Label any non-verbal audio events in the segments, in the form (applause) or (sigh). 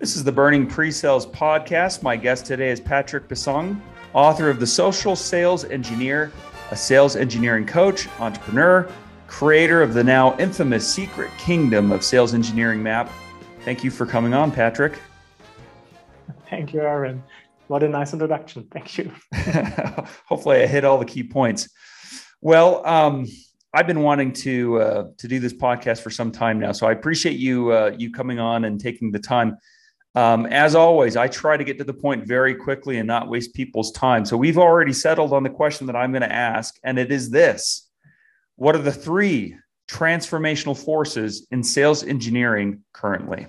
This is the Burning Pre-Sales Podcast. My guest today is Patrick Bisong, author of The Social Sales Engineer, a sales engineering coach, entrepreneur, creator of the now infamous Secret Kingdom of Sales Engineering Map. Thank you for coming on, Patrick. Thank you, Aaron. What a nice introduction. Thank you. (laughs) (laughs) Hopefully, I hit all the key points. Well, um, I've been wanting to uh, to do this podcast for some time now, so I appreciate you uh, you coming on and taking the time. Um, as always, I try to get to the point very quickly and not waste people's time. So we've already settled on the question that I'm going to ask, and it is this What are the three transformational forces in sales engineering currently?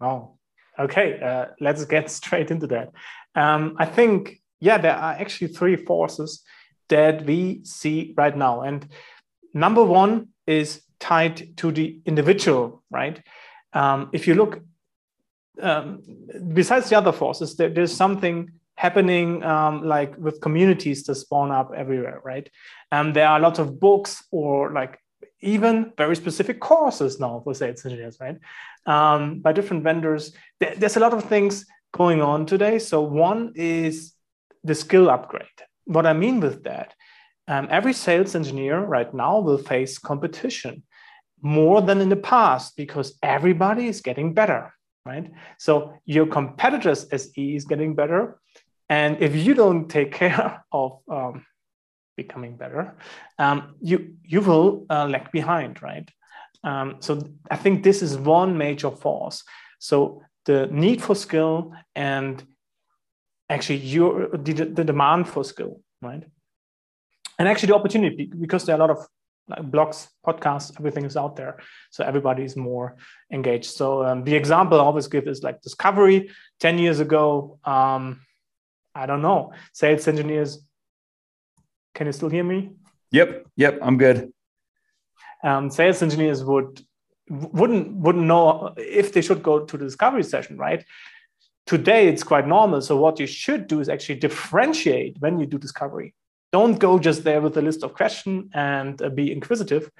Oh, okay. Uh, let's get (laughs) straight into that. Um, I think, yeah, there are actually three forces that we see right now. And number one is tied to the individual, right? Um, if you look um, besides the other forces, there, there's something happening um, like with communities that spawn up everywhere, right? And there are lots of books or like even very specific courses now for sales engineers, right? Um, by different vendors. There, there's a lot of things going on today. So one is the skill upgrade. What I mean with that, um, every sales engineer right now will face competition more than in the past because everybody is getting better right? So your competitors SE is getting better. And if you don't take (laughs) care of um, becoming better, um, you, you will uh, lag behind, right? Um, so I think this is one major force. So the need for skill and actually your the, the demand for skill, right? And actually the opportunity because there are a lot of like blogs, podcasts, everything is out there. So everybody is more engaged. So um, the example I always give is like discovery 10 years ago. Um, I don't know, sales engineers. Can you still hear me? Yep. Yep. I'm good. Um, sales engineers would wouldn't wouldn't know if they should go to the discovery session, right? Today it's quite normal. So what you should do is actually differentiate when you do discovery don't go just there with a list of questions and uh, be inquisitive,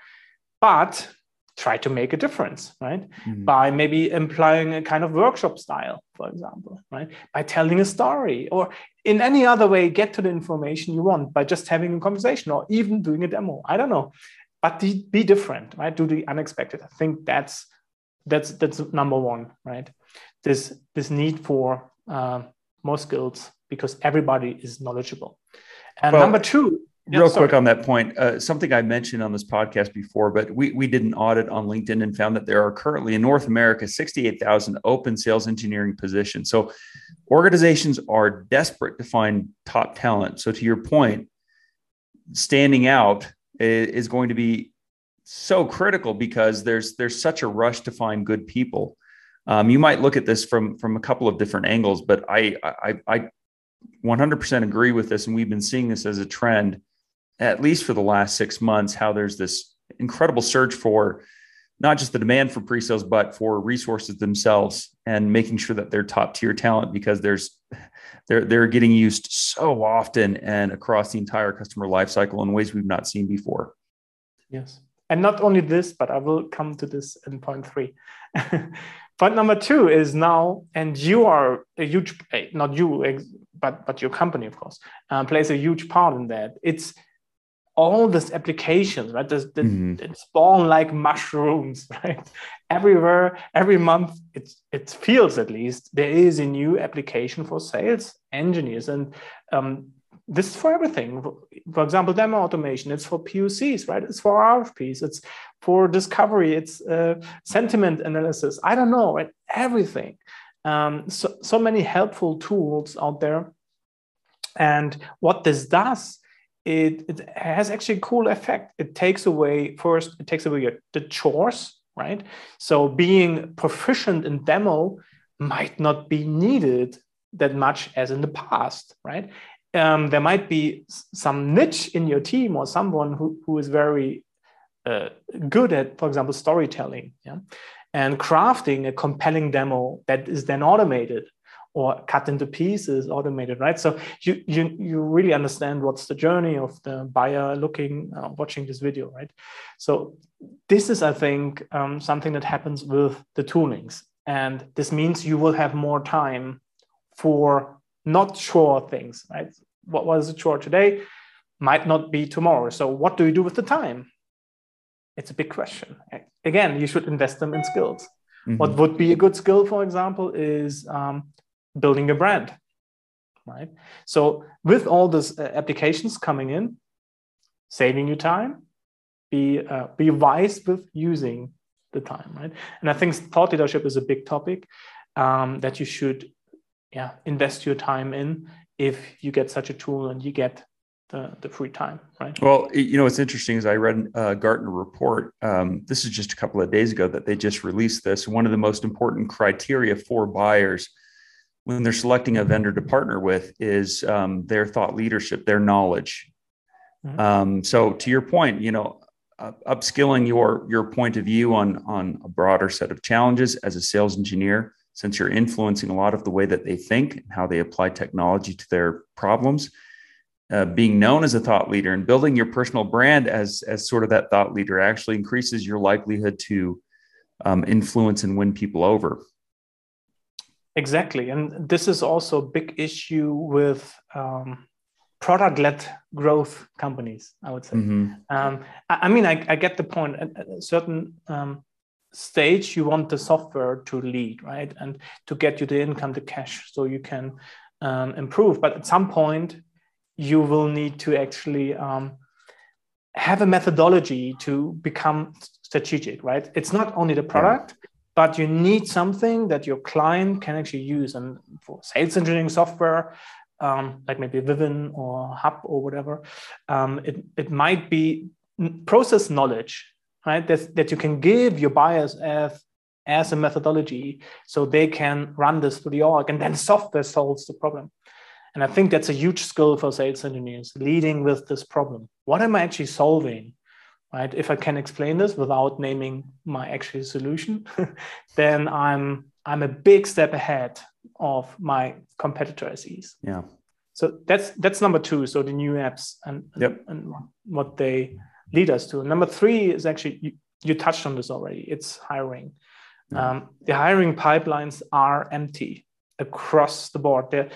but try to make a difference, right? Mm-hmm. By maybe implying a kind of workshop style, for example, right? By telling a story or in any other way, get to the information you want by just having a conversation or even doing a demo. I don't know, but be different, right? Do the unexpected. I think that's that's that's number one, right? This this need for uh, more skills because everybody is knowledgeable. And well, number two, real quick on that point, uh, something I mentioned on this podcast before, but we, we did an audit on LinkedIn and found that there are currently in North America 68,000 open sales engineering positions. So organizations are desperate to find top talent. So to your point, standing out is going to be so critical because there's there's such a rush to find good people. Um, you might look at this from from a couple of different angles, but I I, I 100% agree with this. And we've been seeing this as a trend, at least for the last six months, how there's this incredible search for not just the demand for pre-sales, but for resources themselves and making sure that they're top tier talent because there's they're they're getting used so often and across the entire customer lifecycle in ways we've not seen before. Yes. And not only this, but I will come to this in point three. (laughs) point number two is now, and you are a huge, eh, not you but but your company, of course, uh, plays a huge part in that. It's all these applications, right? This, this, mm-hmm. spawn like mushrooms, (laughs) right? Everywhere, every month, it it feels at least there is a new application for sales engineers, and um, this is for everything. For example, demo automation. It's for POCs, right? It's for RFPs. It's for discovery. It's uh, sentiment analysis. I don't know, right? Everything um, so, so many helpful tools out there. And what this does, it, it has actually a cool effect. It takes away, first, it takes away the chores, right? So being proficient in demo might not be needed that much as in the past, right? Um, there might be some niche in your team or someone who, who is very uh, good at, for example, storytelling. Yeah? and crafting a compelling demo that is then automated or cut into pieces automated right so you you you really understand what's the journey of the buyer looking uh, watching this video right so this is i think um, something that happens with the toolings and this means you will have more time for not sure things, right? What was a chore today might not be tomorrow. So, what do you do with the time? It's a big question. Again, you should invest them in skills. Mm-hmm. What would be a good skill, for example, is um, building a brand, right? So, with all these uh, applications coming in, saving you time, be uh, be wise with using the time, right? And I think thought leadership is a big topic um, that you should, yeah, invest your time in if you get such a tool and you get the, the free time, right? Well, you know, what's interesting is I read a Gartner report. Um, this is just a couple of days ago that they just released this. One of the most important criteria for buyers when they're selecting a vendor to partner with is um, their thought leadership, their knowledge. Mm-hmm. Um, so, to your point, you know, uh, upskilling your your point of view on on a broader set of challenges as a sales engineer, since you're influencing a lot of the way that they think and how they apply technology to their problems uh, being known as a thought leader and building your personal brand as as sort of that thought leader actually increases your likelihood to um, influence and win people over. Exactly. And this is also a big issue with um, product-led growth companies i would say. Mm-hmm. um, I, I, mean I, I, get the point. At a certain um, stage you want the software to lead right and to get you the income the cash so you can um, improve but at some point you will need to actually um, have a methodology to become strategic, right? It's not only the product, yeah. but you need something that your client can actually use. And for sales engineering software, um, like maybe Vivun or Hub or whatever, um, it, it might be process knowledge, right? That, that you can give your buyers as, as a methodology so they can run this through the org and then software solves the problem. And I think that's a huge skill for sales engineers, leading with this problem. What am I actually solving? Right? If I can explain this without naming my actual solution, (laughs) then I'm I'm a big step ahead of my competitor SEs. Yeah. So that's that's number two. So the new apps and, yep. and what they lead us to. Number three is actually you, you touched on this already. It's hiring. Um, the hiring pipelines are empty across the board. They're,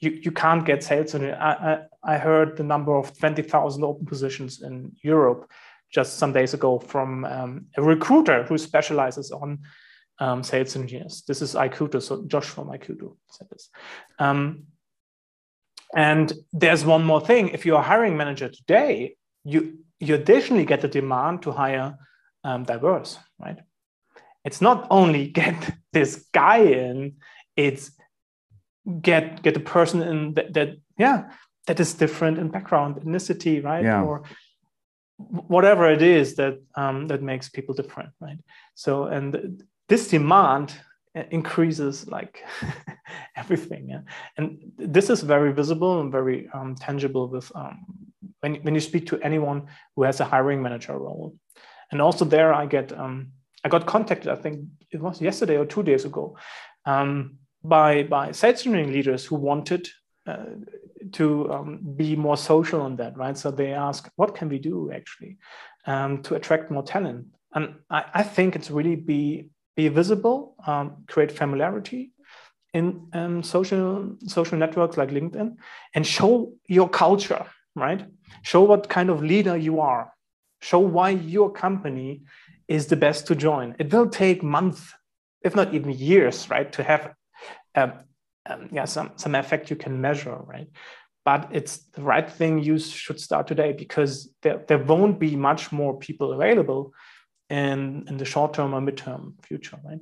you, you can't get sales on it. I, I, I heard the number of 20,000 open positions in Europe just some days ago from um, a recruiter who specializes on um, sales engineers. This is Ikuto, so Josh from Ikuto said this. Um, and there's one more thing. If you're a hiring manager today, you, you additionally get the demand to hire um, diverse, right? It's not only (laughs) get this guy in, it's get get a person in that, that yeah that is different in background ethnicity right yeah. or whatever it is that um, that makes people different right so and this demand increases like (laughs) everything yeah? and this is very visible and very um, tangible with um, when, when you speak to anyone who has a hiring manager role and also there i get um, i got contacted i think it was yesterday or two days ago um, by by sales engineering leaders who wanted uh, to um, be more social on that, right? So they ask, what can we do actually um, to attract more talent? And I, I, think it's really be be visible, um, create familiarity in um, social social networks like LinkedIn, and show your culture, right? Show what kind of leader you are. Show why your company is the best to join. It will take months, if not even years, right, to have um, um, yeah, some, some effect you can measure, right? But it's the right thing you should start today because there, there won't be much more people available in, in the short term or midterm future, right?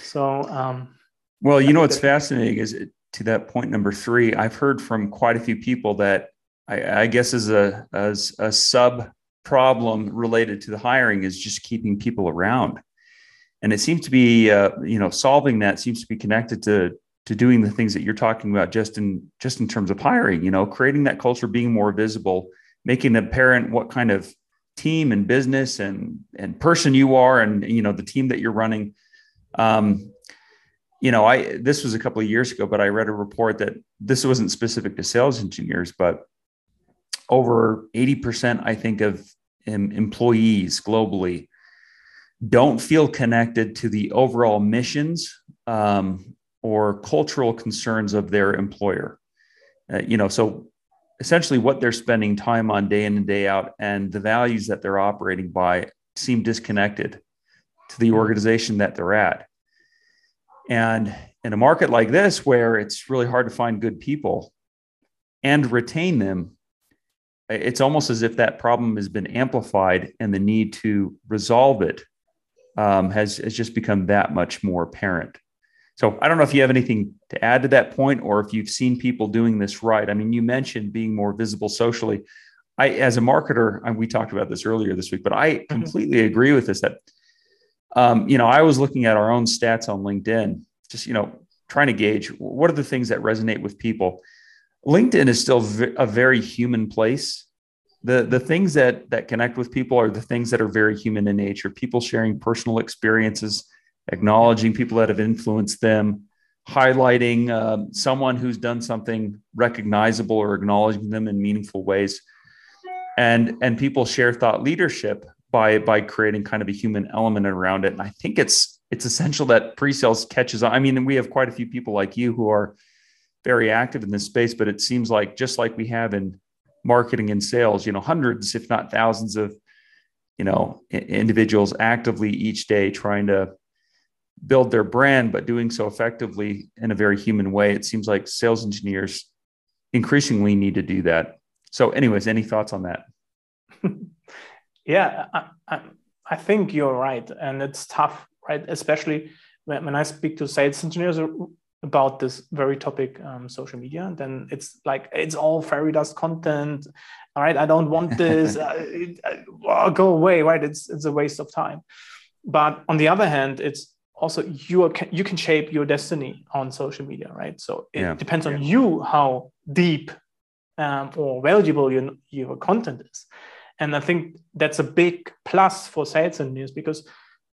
So, um, well, you know what's fascinating is it, to that point number three. I've heard from quite a few people that I, I guess as a as a sub problem related to the hiring is just keeping people around, and it seems to be uh, you know solving that seems to be connected to to doing the things that you're talking about just in just in terms of hiring you know creating that culture being more visible making apparent what kind of team and business and and person you are and you know the team that you're running. Um you know i this was a couple of years ago but i read a report that this wasn't specific to sales engineers but over 80% i think of employees globally don't feel connected to the overall missions um, or cultural concerns of their employer. Uh, you know, so essentially what they're spending time on day in and day out and the values that they're operating by seem disconnected to the organization that they're at. And in a market like this, where it's really hard to find good people and retain them, it's almost as if that problem has been amplified and the need to resolve it um, has, has just become that much more apparent. So I don't know if you have anything to add to that point or if you've seen people doing this right. I mean, you mentioned being more visible socially. I, as a marketer, and we talked about this earlier this week, but I mm-hmm. completely agree with this that, um, you know, I was looking at our own stats on LinkedIn, just, you know, trying to gauge what are the things that resonate with people. LinkedIn is still a very human place. The, the things that, that connect with people are the things that are very human in nature, people sharing personal experiences, acknowledging people that have influenced them, highlighting uh, someone who's done something recognizable or acknowledging them in meaningful ways. And, and people share thought leadership by, by creating kind of a human element around it. And I think it's, it's essential that pre-sales catches on. I mean, we have quite a few people like you who are very active in this space, but it seems like just like we have in marketing and sales, you know, hundreds, if not thousands of, you know, individuals actively each day trying to build their brand, but doing so effectively in a very human way. It seems like sales engineers increasingly need to do that. So, anyways, any thoughts on that? (laughs) yeah, I, I, I, think you're right. And it's tough, right? Especially when, when I speak to sales engineers about this very topic, um, social media, then it's like, it's all fairy dust content. All right, I don't want this. (laughs) uh, uh, go away, right? It's, it's a waste of time. But on the other hand, it's also you are, you can shape your destiny on social media right so it yeah. depends on yeah. you how deep um, or valuable your, your content is and i think that's a big plus for sales and news because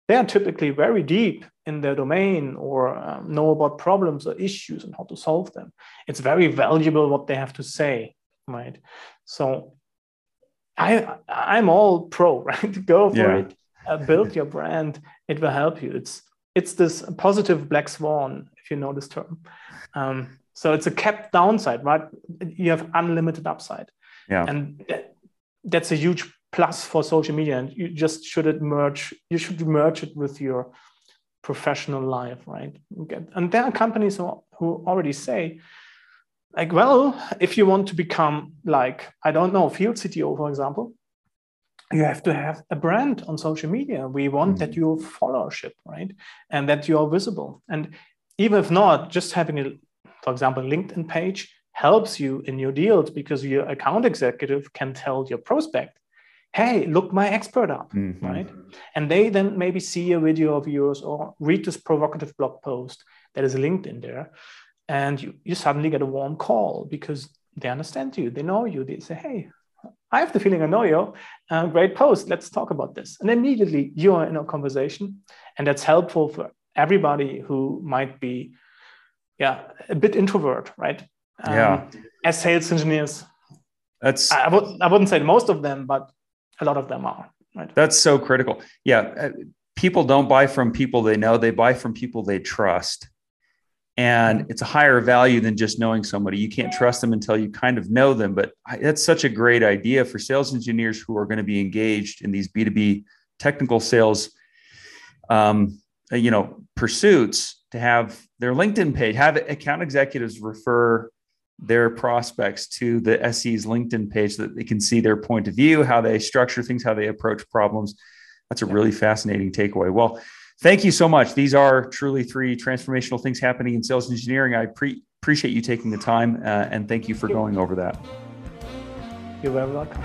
they are typically very deep in their domain or um, know about problems or issues and how to solve them it's very valuable what they have to say right so i i'm all pro (laughs) right go for yeah. it uh, build your brand it will help you it's it's this positive black swan, if you know this term. Um, so it's a capped downside, right? You have unlimited upside. Yeah. And that's a huge plus for social media. And you just should merge, you should merge it with your professional life, right? And there are companies who, already say, like, well, if you want to become like, I don't know, field CTO, for example, you have to have a brand on social media. We want mm that you have followership, right? And that you are visible. And even if not, just having a, for example, LinkedIn page helps you in your deals because your account executive can tell your prospect, hey, look my expert up, mm-hmm. right? And they then maybe see a video of yours or read this provocative blog post that is linked in there. And you, you suddenly get a warm call because they understand you, they know you, they say, hey, I have the feeling I know you. Uh, great post. Let's talk about this. And immediately you are in a conversation, and that's helpful for everybody who might be, yeah, a bit introvert, right? Um, yeah. As sales engineers, that's I, would I wouldn't say most of them, but a lot of them are. Right. That's so critical. Yeah, uh, people don't buy from people they know; they buy from people they trust and it's a higher value than just knowing somebody you can't trust them until you kind of know them but that's such a great idea for sales engineers who are going to be engaged in these b2b technical sales um, you know pursuits to have their linkedin page have account executives refer their prospects to the se's linkedin page so that they can see their point of view how they structure things how they approach problems that's a really fascinating takeaway well thank you so much. These are truly three transformational things happening in sales engineering. I pre- appreciate you taking the time uh, and thank you for going over that. You're very welcome.